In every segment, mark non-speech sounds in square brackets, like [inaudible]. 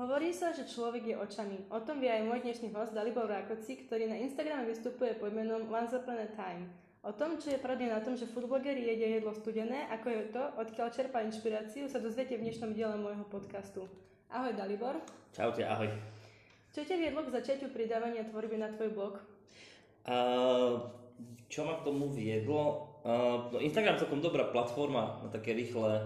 Hovorí sa, že človek je očami. O tom vie aj môj dnešný host Dalibor Rákoci, ktorý na Instagrame vystupuje pod menom Once Upon a Time. O tom, čo je pravde na tom, že foodblogeri jedia jedlo studené, ako je to, odkiaľ čerpa inšpiráciu, sa dozviete v dnešnom diele môjho podcastu. Ahoj Dalibor. Čaute, ahoj. Čo ťa viedlo k začiatiu pridávania tvorby na tvoj blog? Uh, čo ma k tomu viedlo? No Instagram je celkom dobrá platforma na také rýchle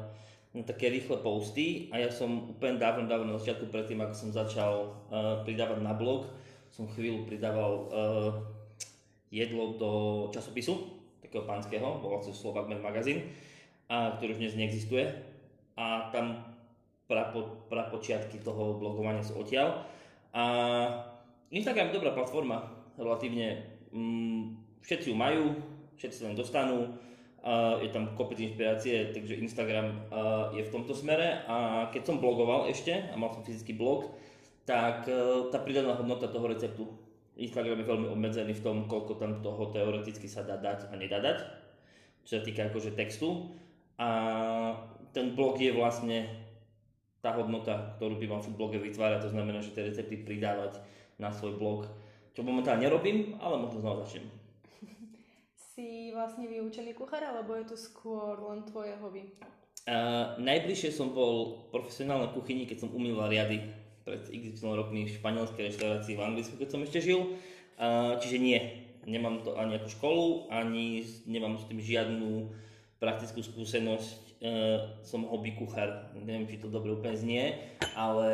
na také rýchle posty a ja som úplne dávno, dávno na začiatku predtým, ako som začal uh, pridávať na blog, som chvíľu pridával uh, jedlo do časopisu, takého pánskeho, volal sa Slovak Med Magazine, a, ktorý už dnes neexistuje a tam prapo, prapočiatky toho blogovania sú odtiaľ. A Instagram je dobrá platforma, relatívne, mm, všetci ju majú, všetci len dostanú, Uh, je tam kopec inšpirácie, takže Instagram uh, je v tomto smere. A keď som blogoval ešte a mal som fyzický blog, tak uh, tá pridaná hodnota toho receptu. Instagram je veľmi obmedzený v tom, koľko tam toho teoreticky sa dá dať a nedá dať, čo sa týka akože textu. A ten blog je vlastne tá hodnota, ktorú by mal food blogger vytvárať, to znamená, že tie recepty pridávať na svoj blog, čo momentálne nerobím, ale možno znova začnem si vlastne vyučený kuchár, alebo je to skôr len tvoje hobby? Uh, najbližšie som bol profesionálnej kuchyni, keď som umýval riady pred x rokmi v španielskej reštaurácii v Anglicku, keď som ešte žil. Uh, čiže nie, nemám to ani ako školu, ani nemám s tým žiadnu praktickú skúsenosť. Uh, som hobby kuchár, neviem, či to dobre úplne znie, ale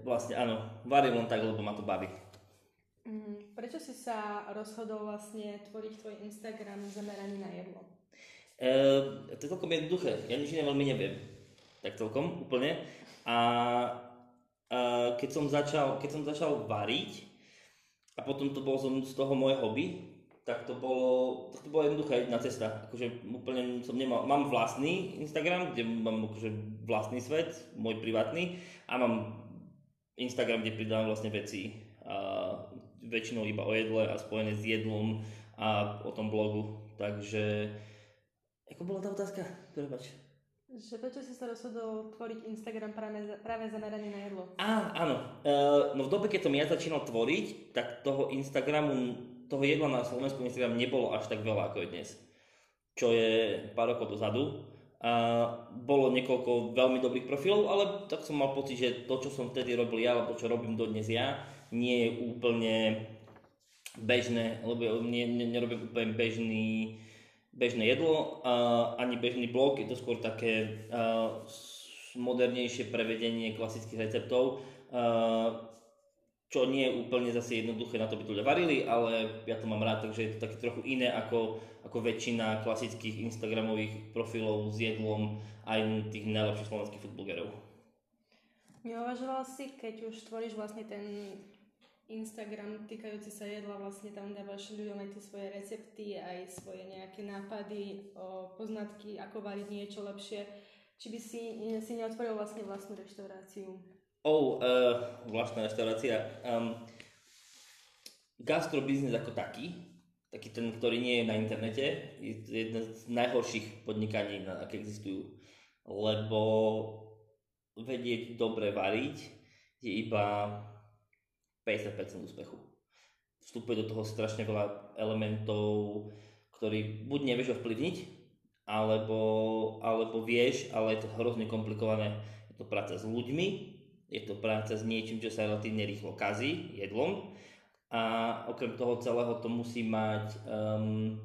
vlastne áno, varím len tak, lebo ma to baví. Prečo si sa rozhodol vlastne tvoriť tvoj Instagram zameraný na jedlo? Uh, to je celkom jednoduché. Ja nič iné veľmi neviem. Tak celkom, úplne. A uh, keď, som začal, keď som začal variť, a potom to bolo z toho moje hobby, tak to bolo, tak to bola jednoduchá jedna cesta. Akože úplne som nemal, mám vlastný Instagram, kde mám akože vlastný svet, môj privátny, a mám Instagram, kde pridávam vlastne veci, väčšinou iba o jedle a spojené s jedlom a o tom blogu. Takže, ako bola tá otázka? Prepač. Že prečo si sa rozhodol tvoriť Instagram práve, práve zameraný na jedlo? Á, áno. E, no v dobe, keď som ja začínal tvoriť, tak toho Instagramu, toho jedla na Slovensku Instagram nebolo až tak veľa ako je dnes. Čo je pár rokov dozadu. A bolo niekoľko veľmi dobrých profilov, ale tak som mal pocit, že to, čo som vtedy robil ja, alebo čo robím dodnes ja, nie je úplne bežné, lebo nie, nie, nerobím úplne bežný, bežné jedlo, uh, ani bežný blog, je to skôr také uh, modernejšie prevedenie klasických receptov, uh, čo nie je úplne zase jednoduché na to by to ľudia varili, ale ja to mám rád, takže je to také trochu iné ako, ako väčšina klasických instagramových profilov s jedlom aj tých najlepších slovenských foodblogerov. Neuvažoval si, keď už tvoríš vlastne ten Instagram týkajúci sa jedla, vlastne tam dávaš ľuďom aj tie svoje recepty, aj svoje nejaké nápady, o poznatky, ako variť niečo lepšie. Či by si, si neotvoril vlastne vlastnú reštauráciu? Oh, uh, vlastná reštaurácia. Um, gastrobiznis ako taký, taký ten, ktorý nie je na internete, je jeden z najhorších podnikaní, aké existujú. Lebo vedieť dobre variť je iba 50% úspechu. Vstupuje do toho strašne veľa elementov, ktorý buď nevieš ovplyvniť, alebo, alebo vieš, ale je to hrozne komplikované. Je to práca s ľuďmi, je to práca s niečím, čo sa relatívne rýchlo kazí, jedlom. A okrem toho celého to musí mať, um,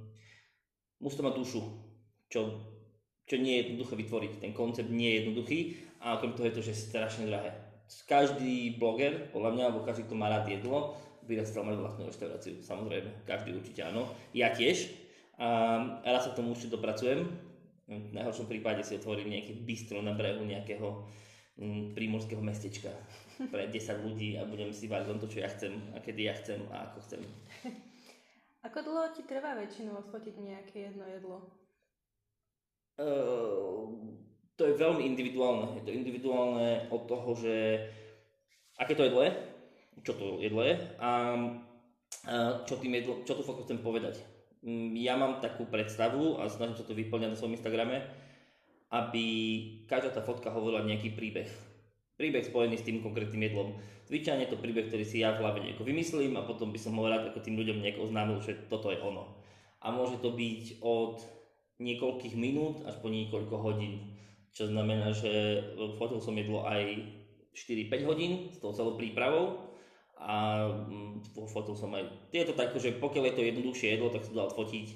musí to mať dušu, čo, čo nie je jednoduché vytvoriť. Ten koncept nie je jednoduchý a okrem toho je to, že strašne drahé každý bloger, podľa mňa, alebo každý, kto má rád jedlo, by chcel mať vlastnú reštauráciu. Samozrejme, každý určite áno. Ja tiež. A raz sa k tomu určite dopracujem. V najhoršom prípade si otvorím nejaké bistro na brehu nejakého mm, prímorského mestečka pre [laughs] 10 ľudí a budem si variť len to, čo ja chcem a kedy ja chcem a ako chcem. [laughs] Ako dlho ti trvá väčšinou odfotiť nejaké jedno jedlo? Uh, to je veľmi individuálne. Je to individuálne od toho, že aké to jedlo je, čo to jedlo je a, čo, tým jedlo, čo tu fakt chcem povedať. Mm, ja mám takú predstavu a snažím sa to vyplňať na svojom Instagrame aby každá tá fotka hovorila nejaký príbeh. Príbeh spojený s tým konkrétnym jedlom. Zvyčajne to príbeh, ktorý si ja v hlave nejako vymyslím a potom by som ho rád ako tým ľuďom nejako oznámil, že toto je ono. A môže to byť od niekoľkých minút až po niekoľko hodín. Čo znamená, že fotil som jedlo aj 4-5 hodín s tou celou prípravou a mm, fotil som aj, je to tak, že pokiaľ je to jednoduchšie jedlo, tak sa dá odfotiť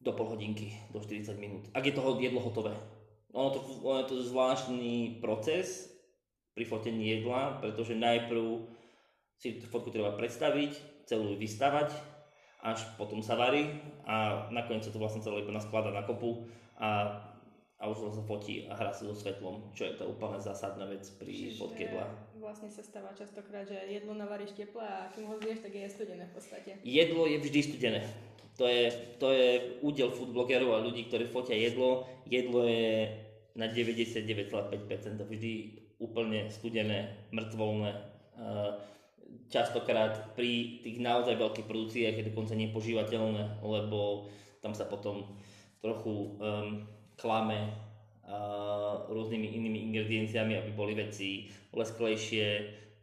do pol hodinky, do 40 minút, ak je toho jedlo hotové. Ono, to, ono je to zvláštny proces pri fotení jedla, pretože najprv si tú fotku treba predstaviť, celú vystavať, až potom sa varí a nakoniec sa to vlastne celé iba nasklada na kopu a a už sa fotí a hrá sa so svetlom, čo je to úplne zásadná vec pri Čiže vlastne sa stáva častokrát, že jedlo navaríš teple a kým ho zješ, tak je studené v podstate. Jedlo je vždy studené. To je, to je údel foodblogerov a ľudí, ktorí fotia jedlo. Jedlo je na 99,5% vždy úplne studené, mŕtvolné. Častokrát pri tých naozaj veľkých produkciách je dokonca nepožívateľné, lebo tam sa potom trochu um, klame uh, rôznymi inými ingredienciami, aby boli veci lesklejšie,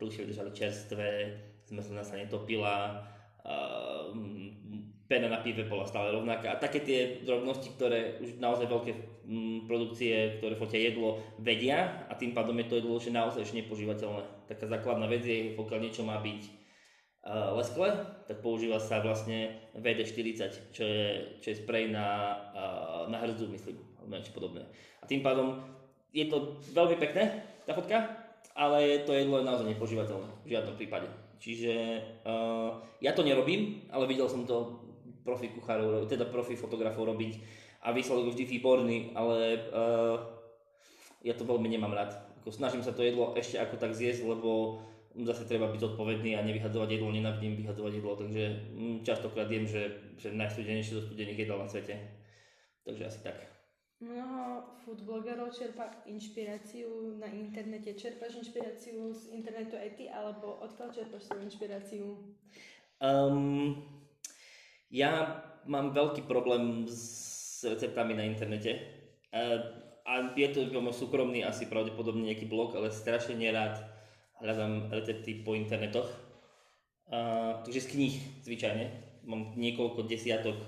dlhšie vydržali čerstvé, zmysl sa netopila, uh, pena na pive bola stále rovnaká. A také tie drobnosti, ktoré už naozaj veľké produkcie, ktoré fotia jedlo, vedia a tým pádom je to jedlo že naozaj ešte nepožívateľné. Taká základná vec je, pokiaľ niečo má byť uh, leskle, tak používa sa vlastne VD40, čo je, čo je sprej na, uh, na hrdzu, myslím niečo podobné. A tým pádom je to veľmi pekné, tá fotka, ale to jedlo je naozaj nepožívateľné v žiadnom prípade. Čiže uh, ja to nerobím, ale videl som to profi kuchárov, teda profi fotografov robiť a výsledok vždy výborný, ale uh, ja to veľmi nemám rád. Ako snažím sa to jedlo ešte ako tak zjesť, lebo zase treba byť zodpovedný a nevyhadzovať jedlo, nenávidím vyhadzovať jedlo, takže mm, častokrát viem, že, že najstudenejšie zo studených jedál na svete. Takže asi tak. Mnoho food blogerov čerpa inšpiráciu na internete. Čerpáš inšpiráciu z internetu aj ty, alebo odkiaľ čerpáš svoju inšpiráciu? Um, ja mám veľký problém s receptami na internete. Uh, a je to môj súkromný asi pravdepodobne nejaký blog, ale strašne nerád hľadám recepty po internetoch. Uh, takže z kníh zvyčajne. Mám niekoľko desiatok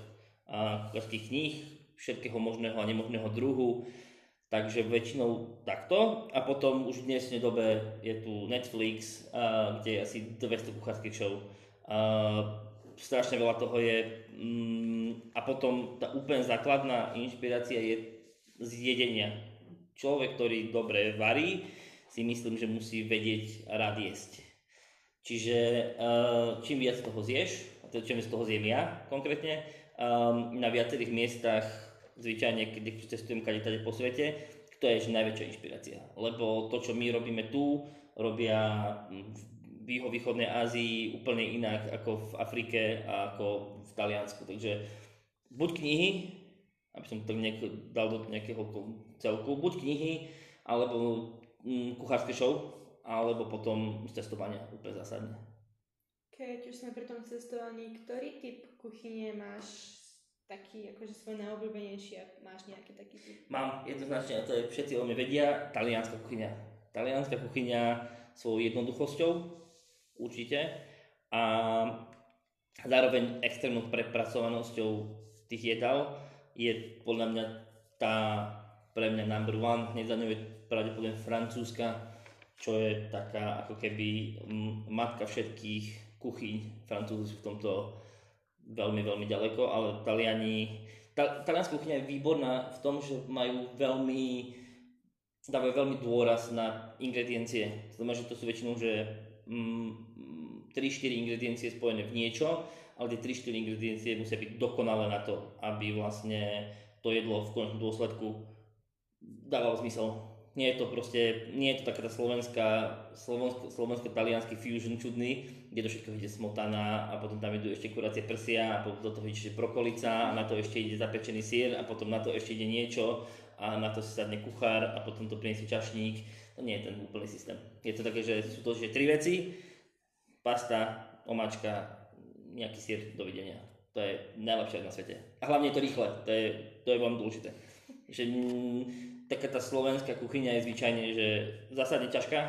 uh, kníh, všetkého možného a nemožného druhu. Takže väčšinou takto. A potom už v dnešnej dobe je tu Netflix, kde je asi 200 kuchárskych show. Strašne veľa toho je. Mm, a potom tá úplne základná inšpirácia je z jedenia. Človek, ktorý dobre varí, si myslím, že musí vedieť rád jesť. Čiže čím viac toho zješ, čím z toho zjem ja konkrétne, na viacerých miestach zvyčajne, keď cestujem kade po svete, to je najväčšia inšpirácia. Lebo to, čo my robíme tu, robia v východnej Ázii úplne inak ako v Afrike a ako v Taliansku. Takže buď knihy, aby som to nejak dal do nejakého celku, buď knihy, alebo mm, kuchárske show, alebo potom cestovania úplne zásadne. Keď už sme pri tom cestovaní, ktorý typ kuchyne máš taký akože svoj najobľúbenejší a máš nejaký taký typ? Mám, jednoznačne, a to je, všetci o mne vedia, talianská kuchyňa. Talianská kuchyňa svojou jednoduchosťou, určite, a zároveň extrémnou prepracovanosťou tých jedál je podľa mňa tá pre mňa number one, hneď za ňou je pravdepodobne francúzska, čo je taká ako keby matka všetkých kuchyň. Francúzi v tomto veľmi, veľmi ďaleko, ale Taliani, ta, talianská kuchyňa je výborná v tom, že majú veľmi, dávajú veľmi dôraz na ingrediencie. Znamená, že to sú väčšinou, že mm, 3-4 ingrediencie spojené v niečo, ale tie 3-4 ingrediencie musia byť dokonalé na to, aby vlastne to jedlo v konečnom dôsledku dávalo zmysel nie je to proste, nie je to taká tá slovenská, slovensko, slovensko-talianský fusion čudný, kde do všetko ide smotana a potom tam idú ešte kuracie prsia a potom do toho ide brokolica a na to ešte ide zapečený sír a potom na to ešte ide niečo a na to si sadne kuchár a potom to priniesie čašník. To nie je ten úplný systém. Je to také, že sú to že tri veci, pasta, omáčka, nejaký sír, dovidenia. To je najlepšie na svete. A hlavne je to rýchle, to je, to je veľmi dôležité. Že, taká tá slovenská kuchyňa je zvyčajne, že zásadne ťažká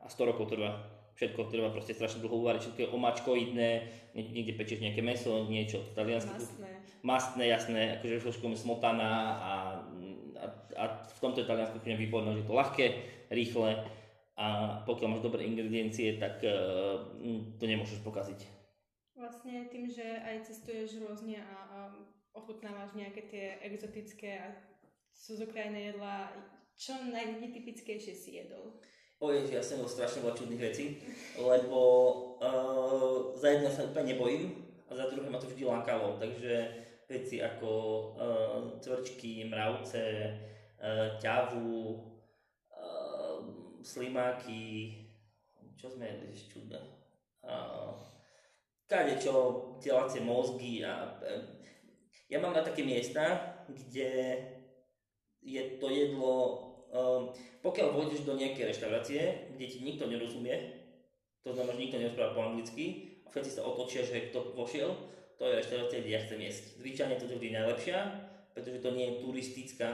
a 100 rokov trvá. Všetko trvá proste strašne dlho uvariť, všetko je omačkoidné, niekde pečieš nejaké meso, niečo talianské. Mastné. Mastné, jasné, akože trošku smotana a, a, a v tomto je talianská kuchyňa výborná, že je to ľahké, rýchle a pokiaľ máš dobré ingrediencie, tak uh, to nemôžeš pokaziť. Vlastne tým, že aj cestuješ rôzne a, a ochutnávaš nejaké tie exotické a cudzokrajné jedlá, čo najnetypickejšie si jedol? O ja som strašne veľa čudných vecí, lebo uh, za jedno sa úplne nebojím a za druhé ma to vždy lákalo, takže veci ako uh, cvrčky, mravce, uh, ťavu, uh, slimáky, čo sme jedli ešte čudné, uh, čo, telacie mozgy a uh, ja mám na také miesta, kde je to jedlo um, pokiaľ vôjdeš do nejakej reštaurácie, kde ti nikto nerozumie, to znamená, že nikto nerozpráva po anglicky, a všetci sa otočia, že kto vošiel, to je reštaurácia, kde ja chcem jesť. Zvyčajne to je vždy najlepšia, pretože to nie je turistická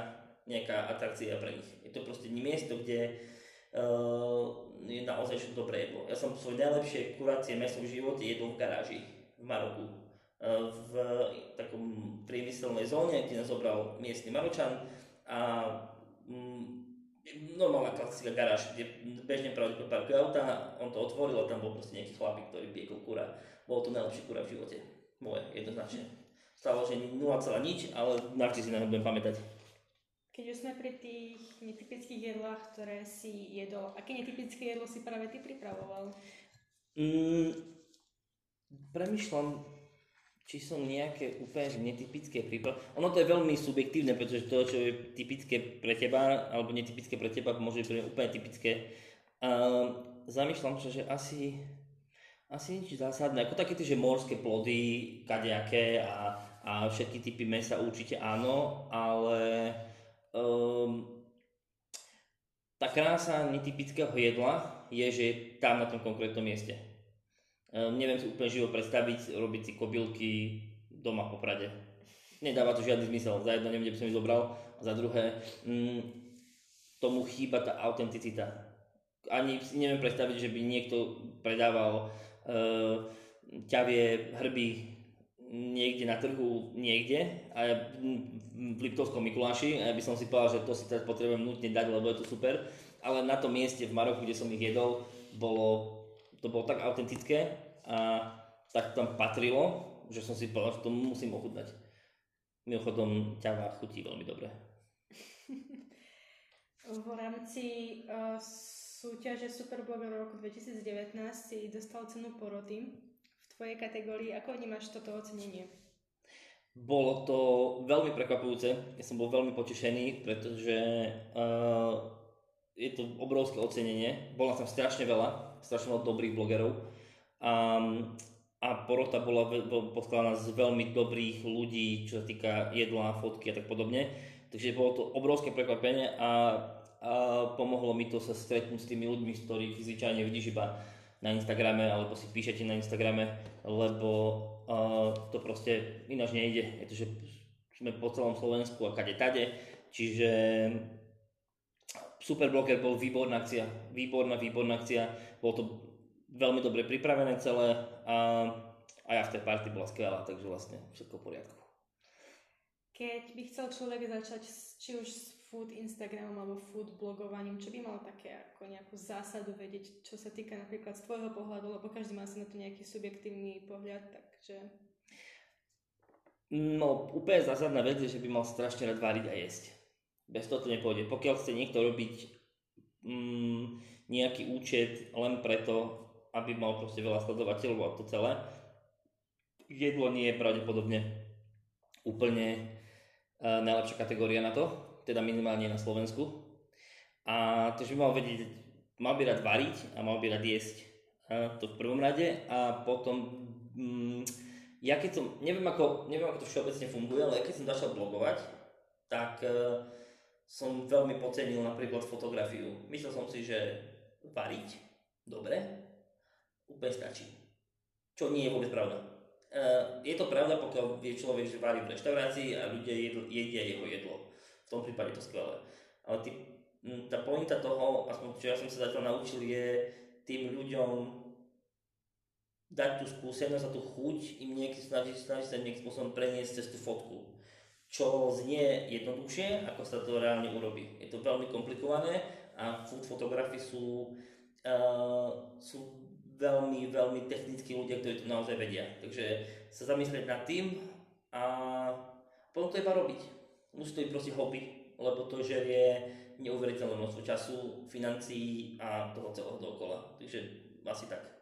nejaká atrakcia pre nich. Je to proste miesto, kde uh, je naozaj dobré jedlo. Ja som svoje najlepšie kurácie meso v živote jedol v garáži v Maroku. Uh, v takom priemyselnej zóne, kde nás zobral miestny Maročan a um, normálna klasická garáž, kde bežne pravdepodobne parkuje auta, on to otvoril a tam bol proste nejaký chlapík, ktorý piekol kura. Bolo to najlepšie kura v živote. Moje, jednoznačne. Stalo, že 0, nič, ale navždy si na to budem pamätať. Keď už sme pri tých netypických jedlách, ktoré si jedol, aké netypické jedlo si práve ty pripravoval? Mm, premyšľam, či som nejaké úplne netypické prípad. Ono to je veľmi subjektívne, pretože to, čo je typické pre teba, alebo netypické pre teba, môže byť úplne typické. Uh, zamýšľam sa, že asi, asi nič zásadné. Ako také že morské plody, kadejaké a, a všetky typy mesa určite áno, ale um, tá krása netypického jedla je, že je tam na tom konkrétnom mieste. Ehm, neviem si úplne živo predstaviť, robiť si kobylky doma po Prade. Nedáva to žiadny zmysel. Za jedno neviem, kde by som ich zobral. A za druhé, mm, tomu chýba tá autenticita. Ani si neviem predstaviť, že by niekto predával e, ťavie hrby niekde na trhu, niekde a ja, v Liptovskom Mikuláši a ja by som si povedal, že to si teraz potrebujem nutne dať, lebo je to super. Ale na tom mieste v Maroku, kde som ich jedol, bolo to bolo tak autentické a tak tam patrilo, že som si povedal, že to musím ochutnať. Mimochodom, ťava chutí veľmi dobre. [laughs] v rámci uh, súťaže Superblogger roku 2019 si dostal cenu poroty v tvojej kategórii. Ako vnímaš toto ocenenie? Bolo to veľmi prekvapujúce. Ja som bol veľmi potešený, pretože uh, je to obrovské ocenenie. Bola tam strašne veľa strašne veľa dobrých blogerov. A, a porota bola poskladaná z veľmi dobrých ľudí, čo sa týka jedla, fotky a tak podobne. Takže bolo to obrovské prekvapenie a, a pomohlo mi to sa stretnúť s tými ľuďmi, z ktorých zvyčajne vidíš iba na Instagrame alebo si píšete na Instagrame, lebo uh, to proste ináč nejde. Je to, že sme po celom Slovensku a kade tade, čiže Superblocker bol výborná akcia, výborná, výborná akcia, bolo to veľmi dobre pripravené celé a aj after party bola skvelá, takže vlastne všetko v poriadku. Keď by chcel človek začať či už s food Instagramom alebo food blogovaním, čo by mal také ako nejakú zásadu vedieť, čo sa týka napríklad z tvojho pohľadu, lebo každý má si na to nejaký subjektívny pohľad, takže... No, úplne zásadná vec je, že by mal strašne rád variť a jesť. Bez toho to nepôjde. Pokiaľ chce niekto robiť mm, nejaký účet len preto, aby mal proste veľa sledovateľov a to celé, jedlo nie je pravdepodobne úplne uh, najlepšia kategória na to, teda minimálne na Slovensku. A takže by mal vedieť, mal by rád variť a mal by rád jesť uh, to v prvom rade a potom um, ja keď som, neviem ako, neviem ako to všeobecne funguje, ale keď som začal blogovať, tak uh, som veľmi pocenil napríklad fotografiu. Myslel som si, že variť dobre úplne stačí. Čo nie je vôbec pravda. Uh, je to pravda, pokiaľ vie človek, že varí v reštaurácii a ľudia jedl, jedia jeho jedlo. V tom prípade to skvelé. Ale ty, tá pointa toho, aspoň čo ja som sa zatiaľ naučil, je tým ľuďom dať tú skúsenosť a tú chuť im niekedy snažiť, snažiť sa nejakým spôsobom preniesť cez tú fotku. Čo znie jednoduchšie, ako sa to reálne urobí. Je to veľmi komplikované a food fotografy sú, uh, sú veľmi, veľmi technickí ľudia, ktorí to naozaj vedia. Takže sa zamyslieť nad tým a potom to iba robiť. Musí to byť proste hobby, lebo to žerie neuveriteľné množstvo času, financií a toho celého dookola. Takže asi tak.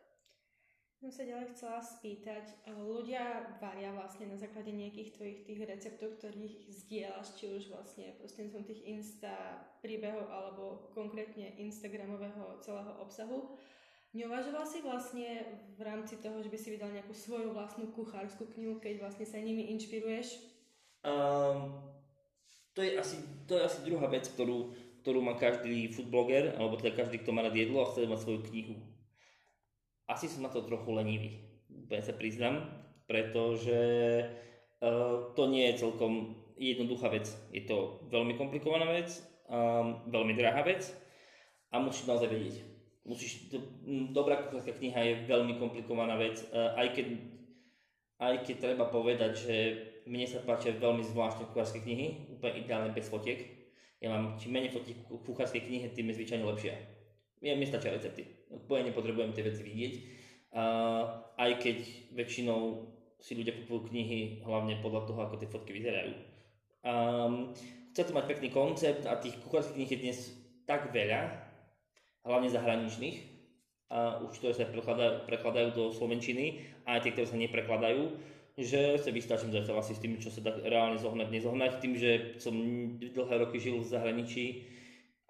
Som sa ďalej chcela spýtať, ľudia varia vlastne na základe nejakých tvojich tých receptov, ktorých zdieľaš, či už vlastne prostredníctvom tých Insta príbehov alebo konkrétne Instagramového celého obsahu. Neuvažoval si vlastne v rámci toho, že by si vydal nejakú svoju vlastnú kuchárskú knihu, keď vlastne sa nimi inšpiruješ? Um, to, je asi, to je asi druhá vec, ktorú, ktorú má každý foodbloger, alebo teda každý, kto má rád jedlo a chce mať svoju knihu asi som na to trochu lenivý, úplne sa priznám, pretože uh, to nie je celkom jednoduchá vec. Je to veľmi komplikovaná vec, veľmi drahá vec a musíš naozaj vedieť. Musíš, dobrá kuchárska kniha je veľmi komplikovaná vec, uh, aj keď aj keď treba povedať, že mne sa páčia veľmi zvláštne kuchárske knihy, úplne ideálne bez fotiek. Ja mám, čím menej fotiek v kuchárskej knihe, tým je zvyčajne lepšie. Ja, mi stačia recepty úplne nepotrebujem tie veci vidieť. Uh, aj keď väčšinou si ľudia kupujú knihy hlavne podľa toho, ako tie fotky vyzerajú. Um, chce to mať pekný koncept a tých kuchárských kníh je dnes tak veľa, hlavne zahraničných, a už ktoré sa prekladajú, prekladajú do Slovenčiny a aj tie, ktoré sa neprekladajú, že sa vystačím zatiaľ asi s tým, čo sa dá reálne zohnať, nezohnať. Tým, že som dlhé roky žil v zahraničí,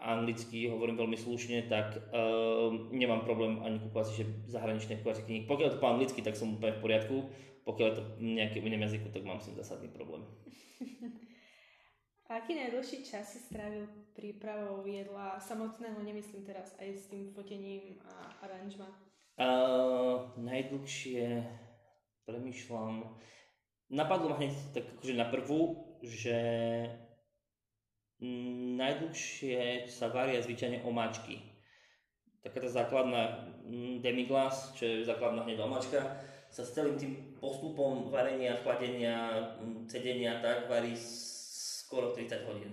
anglicky hovorím veľmi slušne, tak uh, nemám problém ani kúpať si že zahraničné kúpať knihy. Pokiaľ to po anglicky, tak som úplne v poriadku. Pokiaľ je to nejaký iném jazyku, tak mám s tým zásadný problém. [laughs] A aký najdlhší čas si strávil prípravou jedla samotného, nemyslím teraz aj s tým fotením a aranžma? Uh, najdlhšie premyšľam. Napadlo ma hneď tak akože na prvú, že najdlhšie sa varia zvyčajne omáčky. Taká tá základná mm, demiglas, čo je základná hneď omáčka, sa s celým tým postupom varenia, chladenia, mm, cedenia tak varí skoro 30 hodín.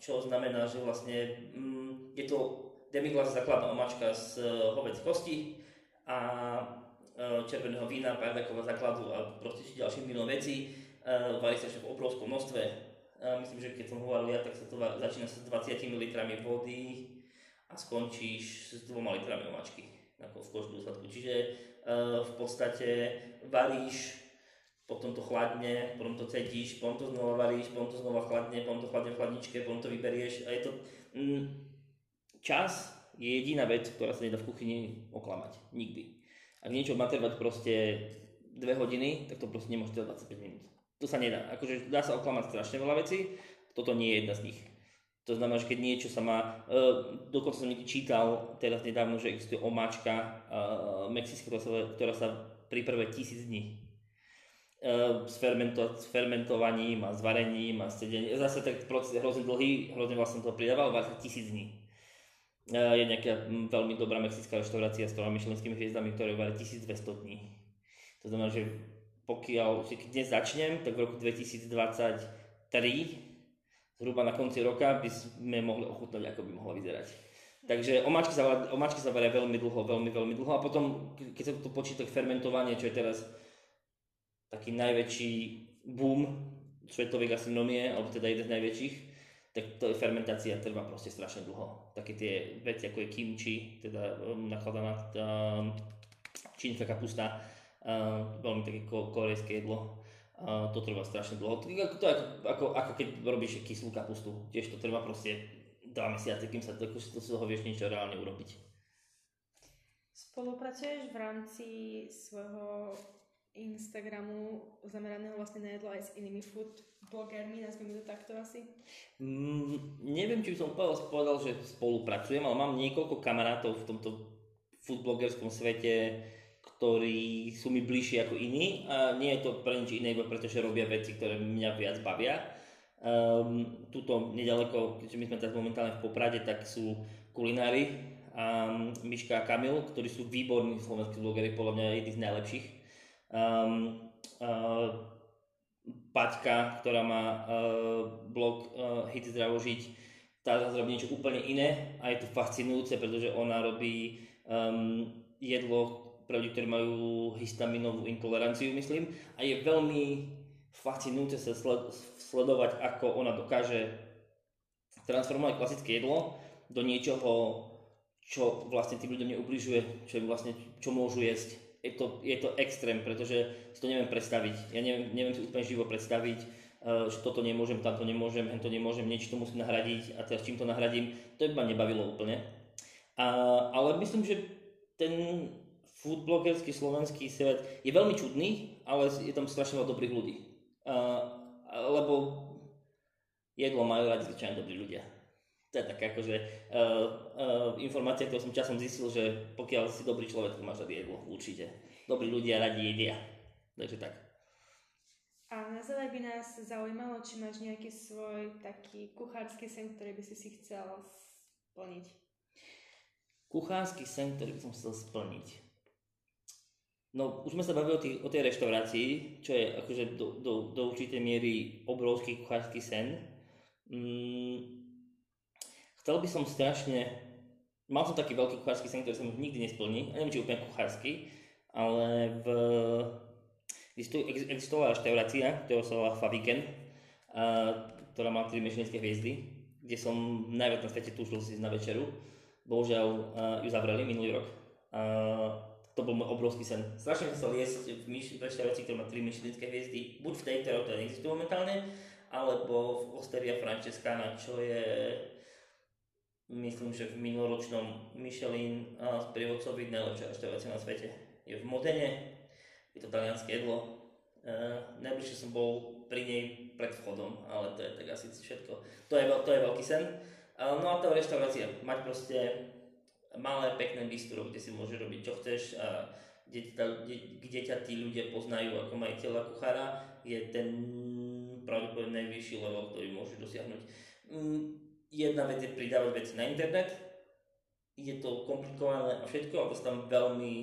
Čo znamená, že vlastne je to demiglas základná omáčka z e, hovedzi kosti a e, červeného vína, pardakového základu a proste ďalších milión vecí. E, varí sa v obrovskom množstve myslím, že keď som hovoril ja, tak sa to začína s 20 litrami vody a skončíš s 2 litrami omačky ako v kožnom dôsledku. Čiže uh, v podstate varíš, potom to chladne, potom to cedíš, potom to znova varíš, potom to znova chladne, potom to chladne v chladničke, potom to vyberieš a je to... Mm, čas je jediná vec, ktorá sa nedá v kuchyni oklamať. Nikdy. Ak niečo má trvať proste 2 hodiny, tak to proste nemôže trvať 25 minút. To sa nedá. Akože dá sa oklamať strašne veľa vecí, toto nie je jedna z nich. To znamená, že keď niečo sa má, uh, dokonca som niekde čítal teraz nedávno, že existuje omáčka uh, mexická, ktorá sa, ktorá sa pripravuje tisíc dní. Uh, s, fermento, s fermentovaním a s varením a s sedením. Zase tak proces je hrozne dlhý, hrozne vlastne to pridával, vlastne tisíc dní. Uh, je nejaká veľmi dobrá mexická reštaurácia s troma myšlenskými hviezdami, ktoré varí 1200 dní. To znamená, že pokiaľ keď dnes začnem, tak v roku 2023 zhruba na konci roka by sme mohli ochutnať, ako by mohla vyzerať. Takže omáčky sa, varia veľmi dlho, veľmi, veľmi dlho a potom, keď sa to počíta fermentovanie, čo je teraz taký najväčší boom svetovej gastronomie, alebo teda jeden z najväčších, tak to fermentácia trvá proste strašne dlho. Také tie veci, ako je kimchi, teda um, nakladaná um, čínska kapusta, uh, veľmi také korejské jedlo. Uh, to trvá strašne dlho. To, je ako, ako, ako keď robíš kyslú kapustu. Tiež to trvá proste 2 mesiace, kým sa to, to z toho vieš niečo reálne urobiť. Spolupracuješ v rámci svojho Instagramu zameraného vlastne na jedlo aj s inými food blogermi, nazvime to takto asi? Mm, neviem, či by som povedal, povedal, že spolupracujem, ale mám niekoľko kamarátov v tomto food blogerskom svete, ktorí sú mi bližší ako iní a nie je to pre nič iné, iba pretože robia veci, ktoré mňa viac bavia. Um, tuto nedaleko, keďže my sme teraz momentálne v Poprade, tak sú kulinári a um, Miška a Kamil, ktorí sú výborní slovenskí blogery, podľa mňa jedni z najlepších. Um, uh, Paťka, ktorá má uh, blog uh, Hit zdravo žiť, tá robí niečo úplne iné a je to fascinujúce, pretože ona robí um, jedlo pre ľudí, ktorí majú histaminovú intoleranciu, myslím, a je veľmi fascinujúce sa sled, sledovať, ako ona dokáže transformovať klasické jedlo do niečoho, čo vlastne tým ľuďom neubližuje, čo, vlastne, čo môžu jesť. Je to, je to extrém, pretože si to neviem predstaviť. Ja neviem, neviem si úplne živo predstaviť, uh, že toto nemôžem, tamto nemôžem, to nemôžem, niečo to musím nahradiť a teraz čím to nahradím, to by ma nebavilo úplne. Uh, ale myslím, že ten food blogerský slovenský svet je veľmi čudný, ale je tam strašne veľa dobrých ľudí. Uh, lebo jedlo majú radi zvyčajne dobrí ľudia. To je taká akože uh, uh, informácia, ktorú som časom zistil, že pokiaľ si dobrý človek, tak máš radi jedlo, určite. Dobrí ľudia radi jedia. Takže tak. A na záver by nás zaujímalo, či máš nejaký svoj taký kuchársky sen, ktorý by si si chcel splniť. Kuchársky sen, ktorý by som chcel splniť. No, už sme sa bavili o, tých, o tej reštaurácii, čo je akože do, do, do určitej miery obrovský kuchársky sen. Mm, chcel by som strašne, mal som taký veľký kuchársky sen, ktorý som nikdy nesplní, neviem, či úplne kuchársky, ale v, existovala reštaurácia, ktorá sa volá Faviken, ktorá má 3 myšlenské hviezdy, kde som najviac na svete túžil si na večeru. Bohužiaľ ju zavreli minulý rok to bol môj obrovský sen. Strašne chcel jesť v reštaurácii, ktorá má 3 myšelinské hviezdy, buď v tej, ktorá to neexistuje momentálne, alebo v Osteria Francescana, čo je myslím, že v minuloročnom Michelin a sprievodcovi najlepšia reštaurácia na svete. Je v Modene, je to talianské jedlo. Uh, najbližšie som bol pri nej pred vchodom, ale to je tak asi všetko. To je, to je veľký sen. Uh, no a tá reštaurácia, mať proste malé, pekné bistro, kde si môže robiť čo chceš a kde, ťa, kde, ťa tí ľudia poznajú ako majiteľa kuchára, je ten pravdepodobne najvyšší level, ktorý môžeš dosiahnuť. Mm, jedna vec je pridávať veci na internet, je to komplikované a všetko, ale to tam veľmi,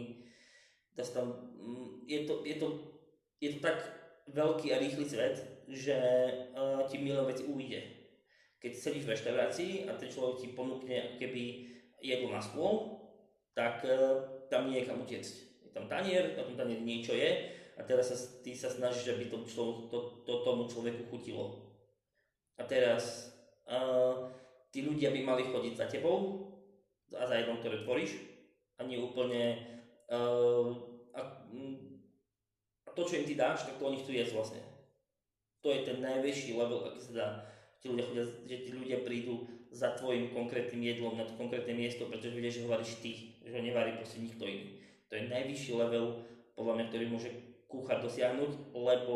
tam, mm, je to, je to, je to tak veľký a rýchly svet, že uh, ti milión veci ujde. Keď sedíš v reštaurácii a ten človek ti ponúkne keby jedlo na stôl, tak uh, tam nie je kam utiecť. Je tam tanier, na tom tanier niečo je a teraz sa, ty sa snažíš, aby to, člo, to, to tomu človeku chutilo. A teraz uh, tí ľudia by mali chodiť za tebou a za jednom, ktoré tvoríš a nie úplne uh, a, a to, čo im ty dáš, tak to oni chcú jesť vlastne. To je ten najvyšší level, aký sa dá. Tí ľudia chodia, že tí ľudia prídu za tvojim konkrétnym jedlom na to konkrétne miesto, pretože vidia, že ho varíš ty, že ho nevarí proste nikto iný. To je najvyšší level, podľa mňa, ktorý môže kuchár dosiahnuť, lebo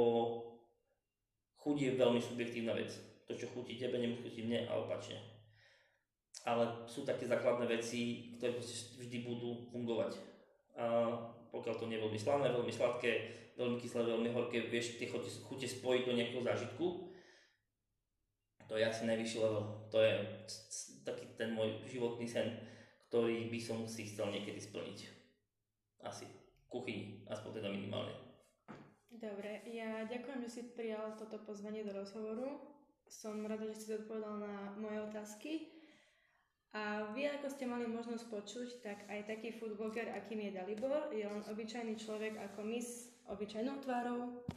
chuť je veľmi subjektívna vec. To, čo chutí tebe, nemusí chutiť mne a opačne. Ale sú také základné veci, ktoré vždy budú fungovať. A pokiaľ to nie je veľmi slané, veľmi sladké, veľmi kyslé, veľmi horké, vieš tie chute spojiť do nejakého zážitku, to je asi najvyšší level. To je taký ten môj životný sen, ktorý by som si chcel niekedy splniť. Asi. Kuchyni, aspoň teda minimálne. Dobre, ja ďakujem, že si prijal toto pozvanie do rozhovoru. Som rada, že si odpovedal na moje otázky. A vy, ako ste mali možnosť počuť, tak aj taký food blogger, akým je Dalibor, je on obyčajný človek ako my s obyčajnou tvárou,